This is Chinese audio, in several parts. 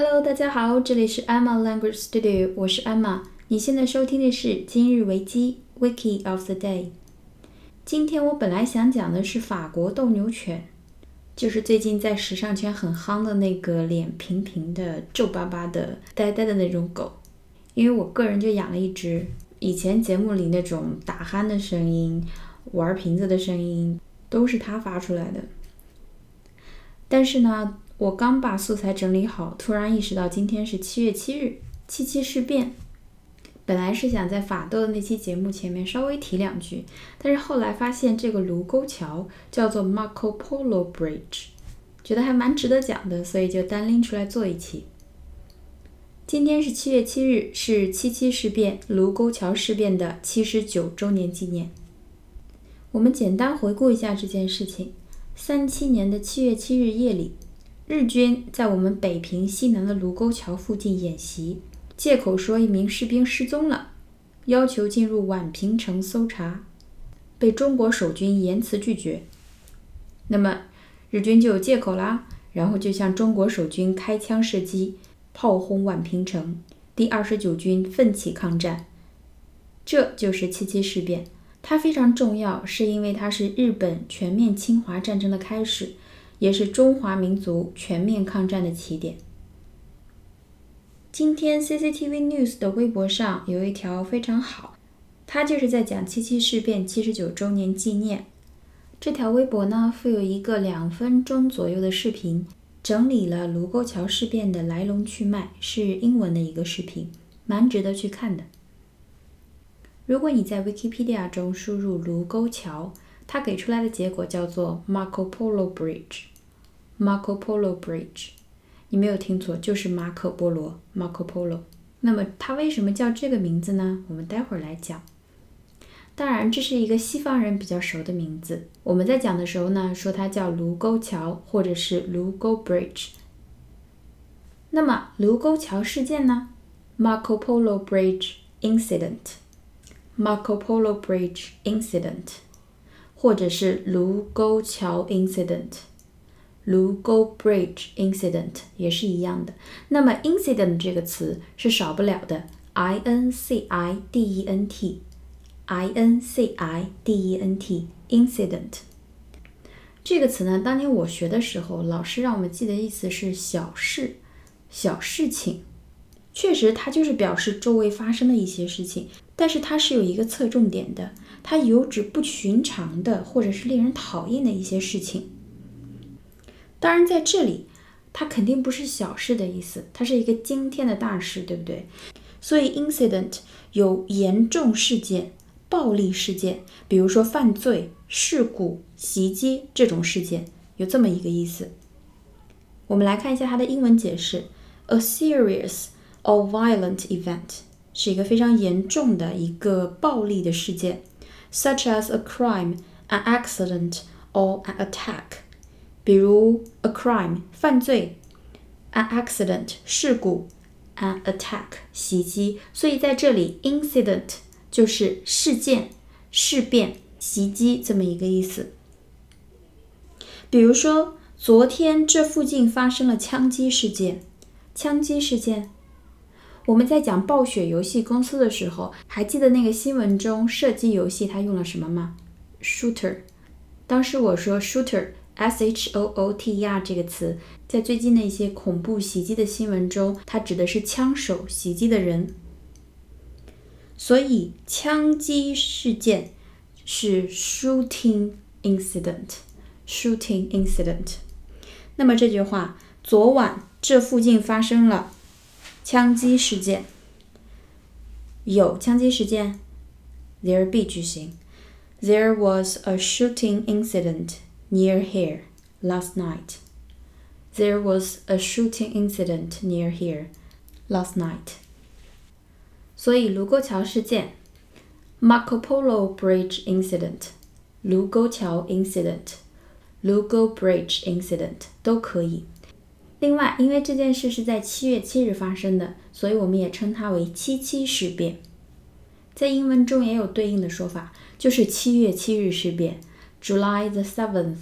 Hello，大家好，这里是 Emma Language Studio，我是 Emma。你现在收听的是今日维基 Wiki of the Day。今天我本来想讲的是法国斗牛犬，就是最近在时尚圈很夯的那个脸平平的、皱巴巴的、呆呆的那种狗。因为我个人就养了一只，以前节目里那种打鼾的声音、玩瓶子的声音都是它发出来的。但是呢。我刚把素材整理好，突然意识到今天是七月七日，七七事变。本来是想在法斗的那期节目前面稍微提两句，但是后来发现这个卢沟桥叫做 Marco Polo Bridge，觉得还蛮值得讲的，所以就单拎出来做一期。今天是七月七日，是七七事变卢沟桥事变的七十九周年纪念。我们简单回顾一下这件事情：三七年的七月七日夜里。日军在我们北平西南的卢沟桥附近演习，借口说一名士兵失踪了，要求进入宛平城搜查，被中国守军严词拒绝。那么日军就有借口啦，然后就向中国守军开枪射击，炮轰宛平城。第二十九军奋起抗战，这就是七七事变。它非常重要，是因为它是日本全面侵华战争的开始。也是中华民族全面抗战的起点。今天 CCTV News 的微博上有一条非常好，它就是在讲七七事变七十九周年纪念。这条微博呢附有一个两分钟左右的视频，整理了卢沟桥事变的来龙去脉，是英文的一个视频，蛮值得去看的。如果你在 Wikipedia 中输入卢沟桥，它给出来的结果叫做 Marco Polo Bridge，Marco Polo Bridge，你没有听错，就是马可波罗 Marco Polo。那么它为什么叫这个名字呢？我们待会儿来讲。当然，这是一个西方人比较熟的名字。我们在讲的时候呢，说它叫卢沟桥或者是卢沟 Bridge。那么卢沟桥事件呢？Marco Polo Bridge Incident，Marco Polo Bridge Incident。或者是卢沟桥 incident，卢沟 bridge incident 也是一样的。那么 incident 这个词是少不了的，i n c i d e n t，i n c i d e n t incident 这个词呢，当年我学的时候，老师让我们记的意思是小事、小事情。确实，它就是表示周围发生的一些事情，但是它是有一个侧重点的。它有指不寻常的，或者是令人讨厌的一些事情。当然，在这里，它肯定不是小事的意思，它是一个惊天的大事，对不对？所以，incident 有严重事件、暴力事件，比如说犯罪、事故、袭击这种事件，有这么一个意思。我们来看一下它的英文解释：a serious or violent event 是一个非常严重的一个暴力的事件。Such as a crime, an accident, or an attack。比如 a crime 犯罪，an accident 事故，an attack 袭击。所以在这里，incident 就是事件、事变、袭击这么一个意思。比如说，昨天这附近发生了枪击事件，枪击事件。我们在讲暴雪游戏公司的时候，还记得那个新闻中射击游戏它用了什么吗？Shooter。当时我说 Shooter，S H O O T E R 这个词，在最近的一些恐怖袭击的新闻中，它指的是枪手袭击的人。所以枪击事件是 shooting incident，shooting incident。那么这句话，昨晚这附近发生了。枪击事件有枪击事件，there be 句型。There was a shooting incident near here last night. There was a shooting incident near here last night. 所以卢沟桥事件，Marco Polo Bridge incident，卢沟桥 incident，卢沟 Bridge incident 都可以。 另外，因为这件事是在七月七日发生的，所以我们也称它为七七事变。在英文中也有对应的说法，就是七月七日事变 （July the seventh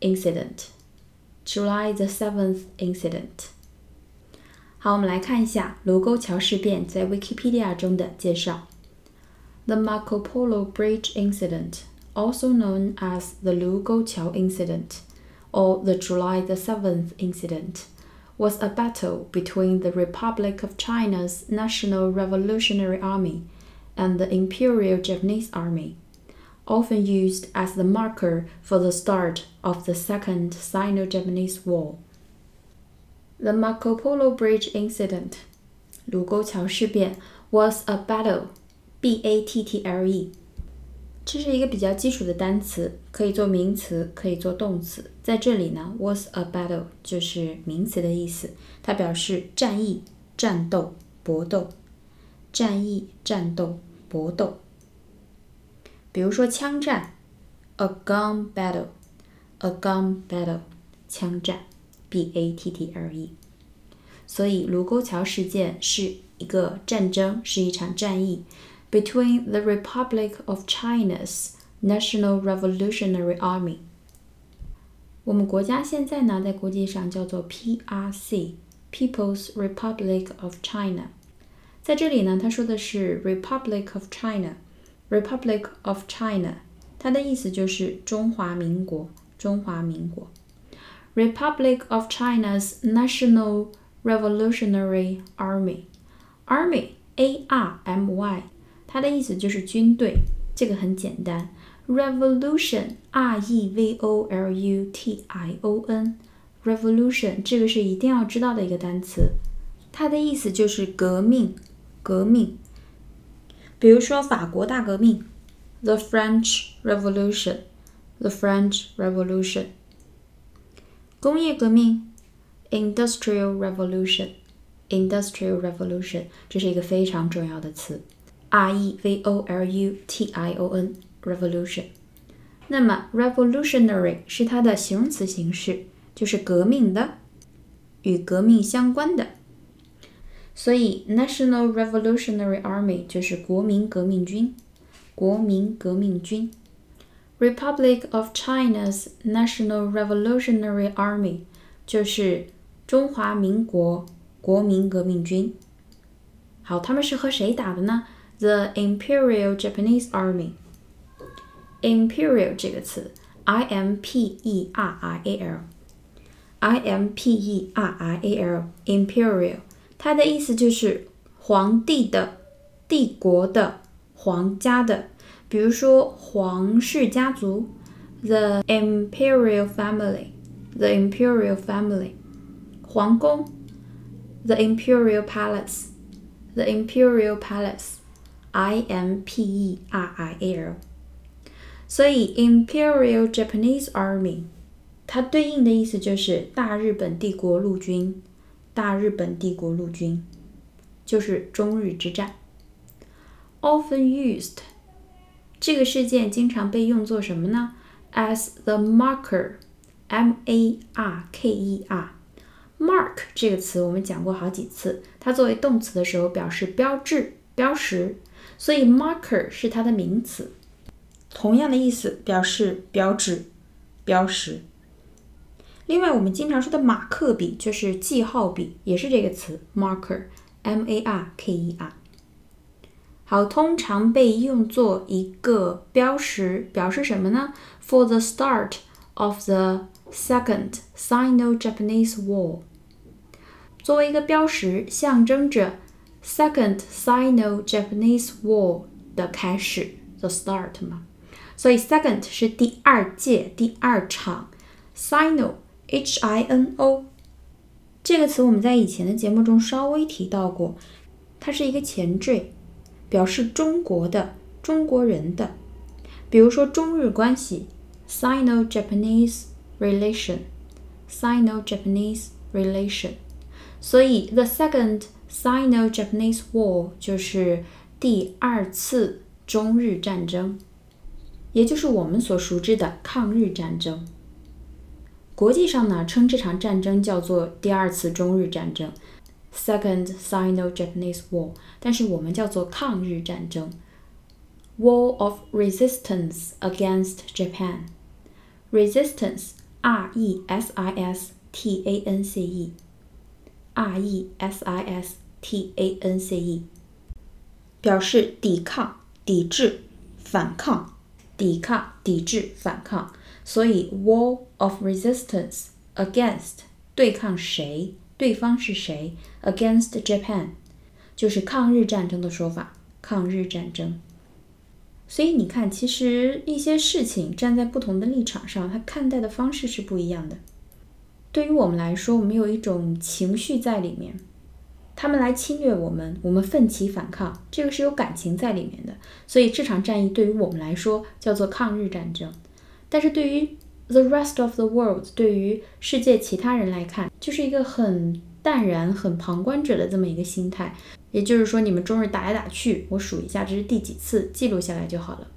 incident）。July the seventh incident。好，我们来看一下卢沟桥事变在 Wikipedia 中的介绍。The Marco Polo Bridge Incident, also known as the Lugou Incident or the July the 7th Incident, was a battle between the Republic of China's National Revolutionary Army and the Imperial Japanese Army, often used as the marker for the start of the Second Sino Japanese War. The Marco Polo Bridge incident, 卢沟桥事变 was a battle, B A T T L E。 这是一个比较基础的单词，可以做名词，可以做动词。在这里呢，was a battle 就是名词的意思，它表示战役、战斗、搏斗。战役、战斗、搏斗。比如说枪战，a gun battle，a gun battle，枪战。B A T T L E，所以卢沟桥事件是一个战争，是一场战役 ，between the Republic of China's National Revolutionary Army。我们国家现在呢，在国际上叫做 P R C，People's Republic of China。在这里呢，他说的是 Republic of China，Republic of China，它的意思就是中华民国，中华民国。Republic of China's National Revolutionary Army. Army A R M Y， 它的意思就是军队，这个很简单。Revolution R E V O L U T I O N，Revolution 这个是一定要知道的一个单词，它的意思就是革命，革命。比如说法国大革命，The French Revolution，The French Revolution。工业革命，Industrial Revolution，Industrial Revolution，这是一个非常重要的词，R E V O L U T I O N，Revolution。那么，revolutionary 是它的形容词形式，就是革命的，与革命相关的。所以，National Revolutionary Army 就是国民革命军，国民革命军。Republic of China's National Revolutionary Army 就是中华民国国民革命军。好，他们是和谁打的呢 ？The Imperial Japanese Army。Imperial 这个词，I M P E R I A L，I M P E R I A L，Imperial，它的意思就是皇帝的、帝国的、皇家的。比如说皇室家族，the imperial family，the imperial family，皇宫，the imperial palace，the imperial Imperial，。所以 Imperial Japanese Army，它对应的意思就是大日本帝国陆军，大日本帝国陆军，就是中日之战。Often used。这个事件经常被用作什么呢？As the marker，M A R K E R，mark 这个词我们讲过好几次，它作为动词的时候表示标志、标识，所以 marker 是它的名词，同样的意思表示标志、标识。另外，我们经常说的马克笔就是记号笔，也是这个词 marker，M A R K E R。好，通常被用作一个标识，表示什么呢？For the start of the Second Sino-Japanese War，作为一个标识，象征着 Second Sino-Japanese War 的开始，the start 嘛。所以 Second 是第二届、第二场，Sino，H-I-N-O 这个词我们在以前的节目中稍微提到过，它是一个前缀。表示中国的、中国人的，比如说中日关系，Sino-Japanese relation，Sino-Japanese relation。所以，the second Sino-Japanese War 就是第二次中日战争，也就是我们所熟知的抗日战争。国际上呢，称这场战争叫做第二次中日战争。Second Sino-Japanese War，但是我们叫做抗日战争，War of Resistance against Japan）。Resistance（R-E-S-I-S-T-A-N-C-E） R E S I S T A N C E，表示抵抗、抵制、反抗、抵抗、抵制、反抗。所以 War of Resistance against 对抗谁？对方是谁？Against Japan 就是抗日战争的说法。抗日战争。所以你看，其实一些事情站在不同的立场上，他看待的方式是不一样的。对于我们来说，我们有一种情绪在里面，他们来侵略我们，我们奋起反抗，这个是有感情在里面的。所以这场战役对于我们来说叫做抗日战争，但是对于 the rest of the world，对于世界其他人来看，就是一个很淡然、很旁观者的这么一个心态。也就是说，你们中日打来打去，我数一下这是第几次，记录下来就好了。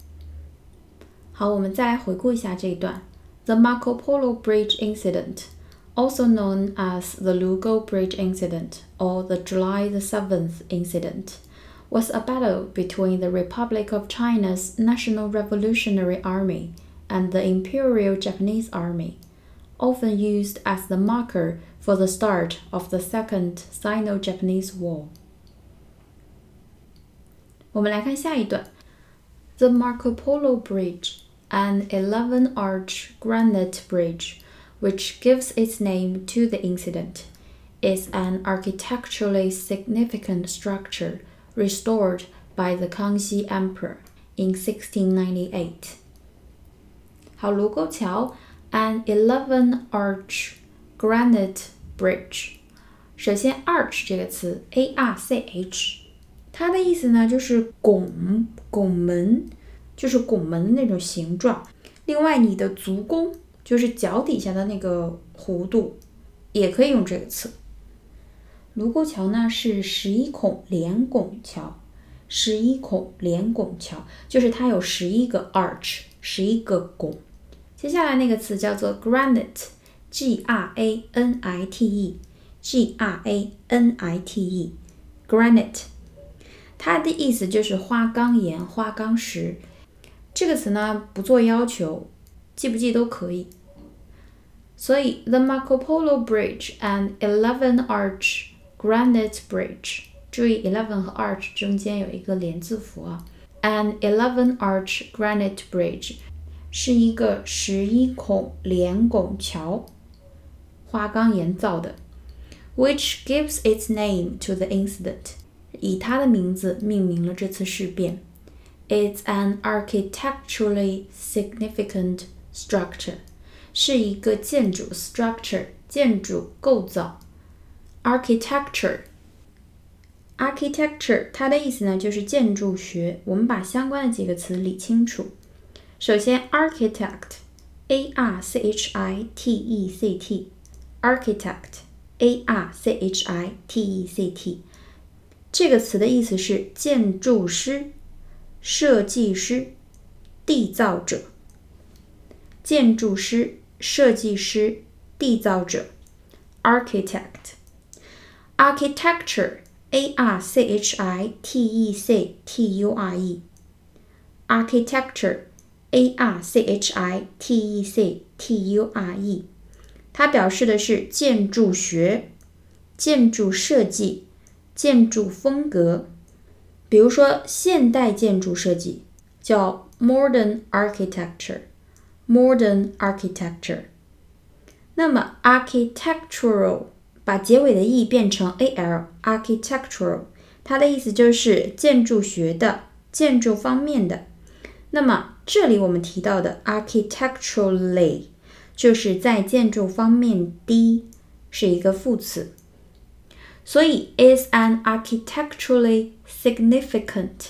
好，我们再来回顾一下这一段：The Marco Polo Bridge Incident。also known as the Lugo Bridge Incident or the July the 7th Incident, was a battle between the Republic of China's National Revolutionary Army and the Imperial Japanese Army, often used as the marker for the start of the Second Sino Japanese War. 我们来看下一段，The Marco Polo Bridge, an 11-arch granite bridge which gives its name to the incident, is an architecturally significant structure restored by the Kangxi Emperor in 1698. 好，卢沟桥 an 11-arch granite bridge。首先，arch 这个词，a r c h，它的意思呢就是拱、拱门，就是拱门的那种形状。另外，你的足弓 就是脚底下的那个弧度，也可以用这个词。卢沟桥呢是十一孔连拱桥，十一孔连拱桥就是它有十一个 arch，十一个拱。接下来那个词叫做 granite，g r a n i t e，g r a n i t e，granite，它的意思就是花岗岩、花岗石。这个词呢不做要求，记不记都可以。所以，the Marco Polo Bridge and Eleven Arch Granite Bridge，注意 eleven 和 arch 中间有一个连字符啊。An eleven arch granite bridge 是一个十一孔连拱桥，花岗岩造的，which gives its name to the incident，以它的名字命名了这次事变。It's an architecturally significant structure。 是一个建筑 structure 建筑构造 architecture architecture 它的意思呢就是建筑学。我们把相关的几个词理清楚。首先，architect a r c h i t e c t architect a r c h i t e c t 这个词的意思是建筑师、设计师、缔造者。建筑师、设计师、缔造者，architect。architecture，a r c h i t e c t u r e。architecture，a r c h i t e c t u r e。它表示的是建筑学、建筑设计、建筑风格。比如说，现代建筑设计叫 modern architecture。Modern architecture。那么，architectural 把结尾的 e 变成 al，architectural，它的意思就是建筑学的、建筑方面的。那么这里我们提到的 architecturally 就是在建筑方面的，是一个副词。所以，is an architecturally significant。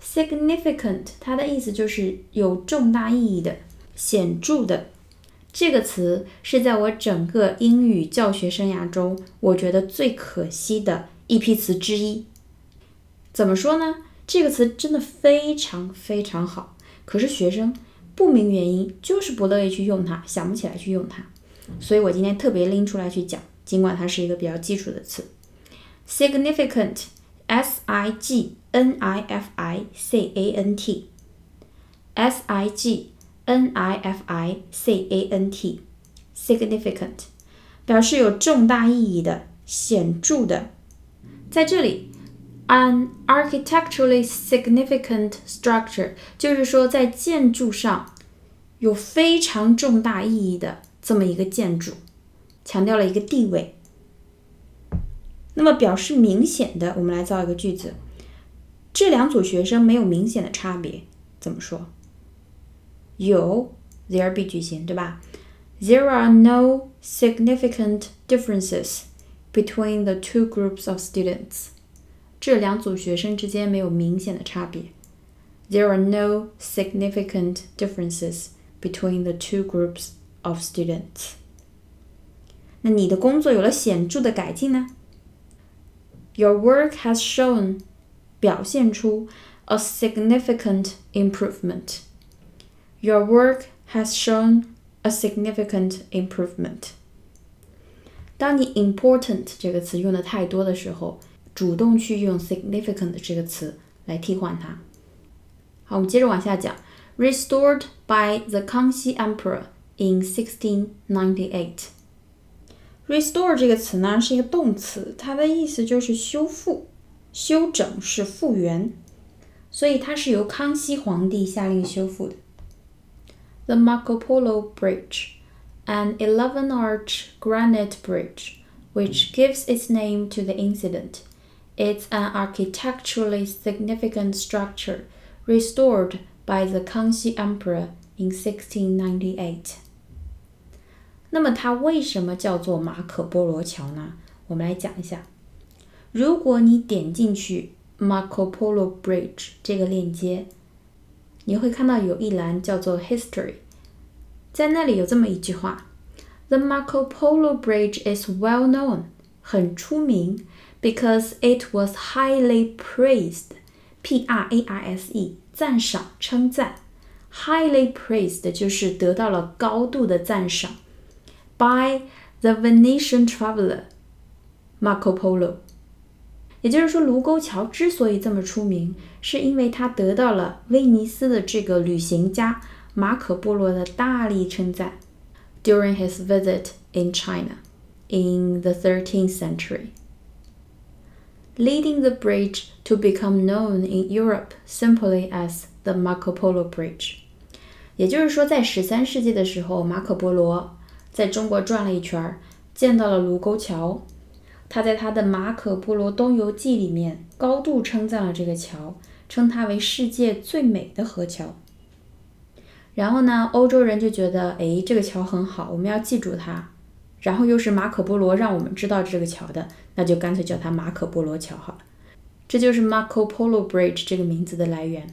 significant 它的意思就是有重大意义的。显著的这个词是在我整个英语教学生涯中，我觉得最可惜的一批词之一。怎么说呢？这个词真的非常非常好，可是学生不明原因就是不乐意去用它，想不起来去用它。所以我今天特别拎出来去讲，尽管它是一个比较基础的词。Significant，s i g n i f i c a n t，s i g。N i f i c a n t significant 表示有重大意义的、显著的，在这里，an architecturally significant structure 就是说在建筑上有非常重大意义的这么一个建筑，强调了一个地位。那么表示明显的，我们来造一个句子。这两组学生没有明显的差别，怎么说？有 there be 句型，对吧？There are no significant differences between the two groups of students。这两组学生之间没有明显的差别。There are no significant differences between the two groups of students。那你的工作有了显着的改进呢？Your work has shown 表现出 a significant improvement. Your work has shown a significant improvement. 当你 important 这个词用的太多的时候，主动去用 significant 这个词来替换它。好，我们接着往下讲。Restored by the Kangxi Emperor in 1698. Restore 这个词呢是一个动词，它的意思就是修复。修整是复原，所以它是由康熙皇帝下令修复的。 The Marco Polo Bridge, an 11-arch granite bridge, which gives its name to the incident, is an architecturally significant structure restored by the Kangxi Emperor in 1698. 那么它为什么叫做马可波罗桥呢？我们来讲一下。如果你点进去 Marco Polo Bridge 这个链接， 你会看到有一栏叫做 History，在那里有这么一句话：The Marco Polo Bridge is well known，很出名，because it was highly praised，P R A I S E，赞赏、称赞，highly praised 就是得到了高度的赞赏，by the Venetian traveler Marco Polo。也就是说，卢沟桥之所以这么出名，是因为它得到了威尼斯的这个旅行家马可·波罗的大力称赞。During his visit in China in the 13th century, leading the bridge to become known in Europe simply as the Marco Polo Bridge。也就是说，在十三世纪的时候，马可·波罗在中国转了一圈，见到了卢沟桥。 他在他的《马可·波罗东游记》里面高度称赞了这个桥，称它为世界最美的河桥。然后呢，欧洲人就觉得，哎，这个桥很好，我们要记住它。然后又是马可·波罗让我们知道这个桥的，那就干脆叫它马可·波罗桥好了。这就是 Marco Polo Bridge 这个名字的来源。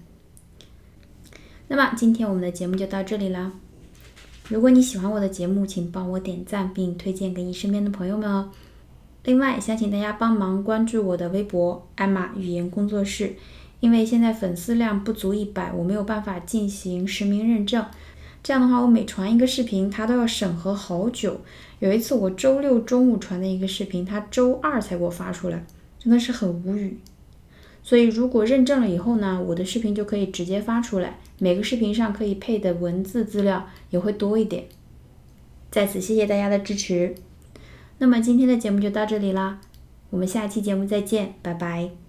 那么今天我们的节目就到这里啦。如果你喜欢我的节目，请帮我点赞并推荐给你身边的朋友们哦。另外，想请大家帮忙关注我的微博“艾玛语言工作室”，因为现在粉丝量不足一百，我没有办法进行实名认证。这样的话，我每传一个视频，它都要审核好久。有一次，我周六中午传的一个视频，它周二才给我发出来，真的是很无语。所以，如果认证了以后呢，我的视频就可以直接发出来，每个视频上可以配的文字资料也会多一点。在此，谢谢大家的支持。那么今天的节目就到这里啦，我们下期节目再见，拜拜。